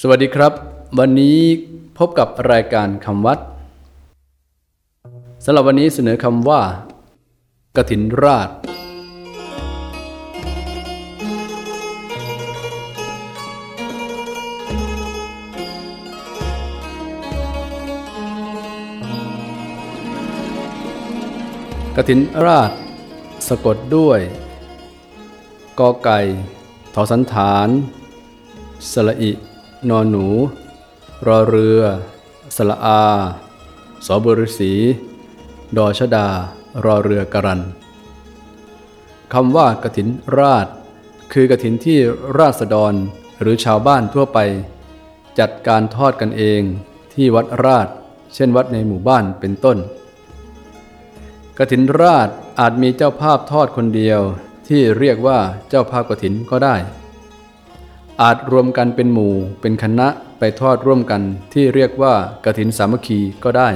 สวัสดีครับ วันนี้พบกับรายการคำวัดสำหรับวันนี้เสนอคำว่ากถินราช กถินราช สะกดด้วยกอไก่ ทอสันฐาน สละอิ นอนหนู รอเรือ สละอาสอบริสีดอชดา รอเรือกรันคำว่ากถินราช คือกถินที่ราษฎรหรือชาวบ้านทั่วไป จัดการทอดกันเองที่วัดราช เช่นวัดในหมู่บ้านเป็นต้น กถินราชอาจมีเจ้าภาพทอดคนเดียว ที่เรียกว่าเจ้าภาพกถินก็ได้ อาจรวมกันเป็นหมู่ เป็นคณะไปทอดร่วมกันที่เรียกว่ากถินสามัคคีก็ได้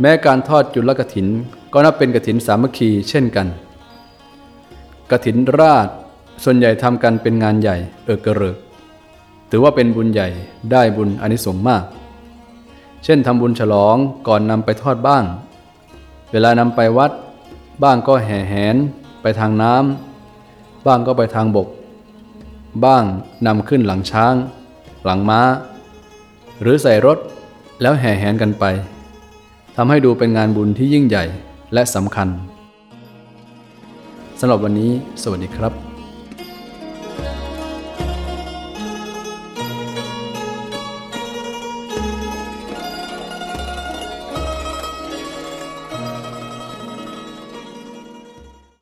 แม้การทอดจุลกถินก็นับเป็นกถินสามัคคีเช่นกันกถินราชส่วนใหญ่ทำกันเป็นงานใหญ่เอกระเริกถือว่าเป็นบุญใหญ่ได้บุญอนิสงส์มาก เช่นทำบุญฉลองก่อนนำไปทอดบ้าง เวลานำไปวัดบ้างก็แห่แหน ไปทางน้ำบ้างก็ไปทางบก บ้างนำขึ้นหลังช้าง หลังม้า หรือใส่รถแล้วแห่แหนกันไปทำให้ดูเป็นงานบุญที่ยิ่งใหญ่และสำคัญสำหรับวันนี้ สวัสดีครับ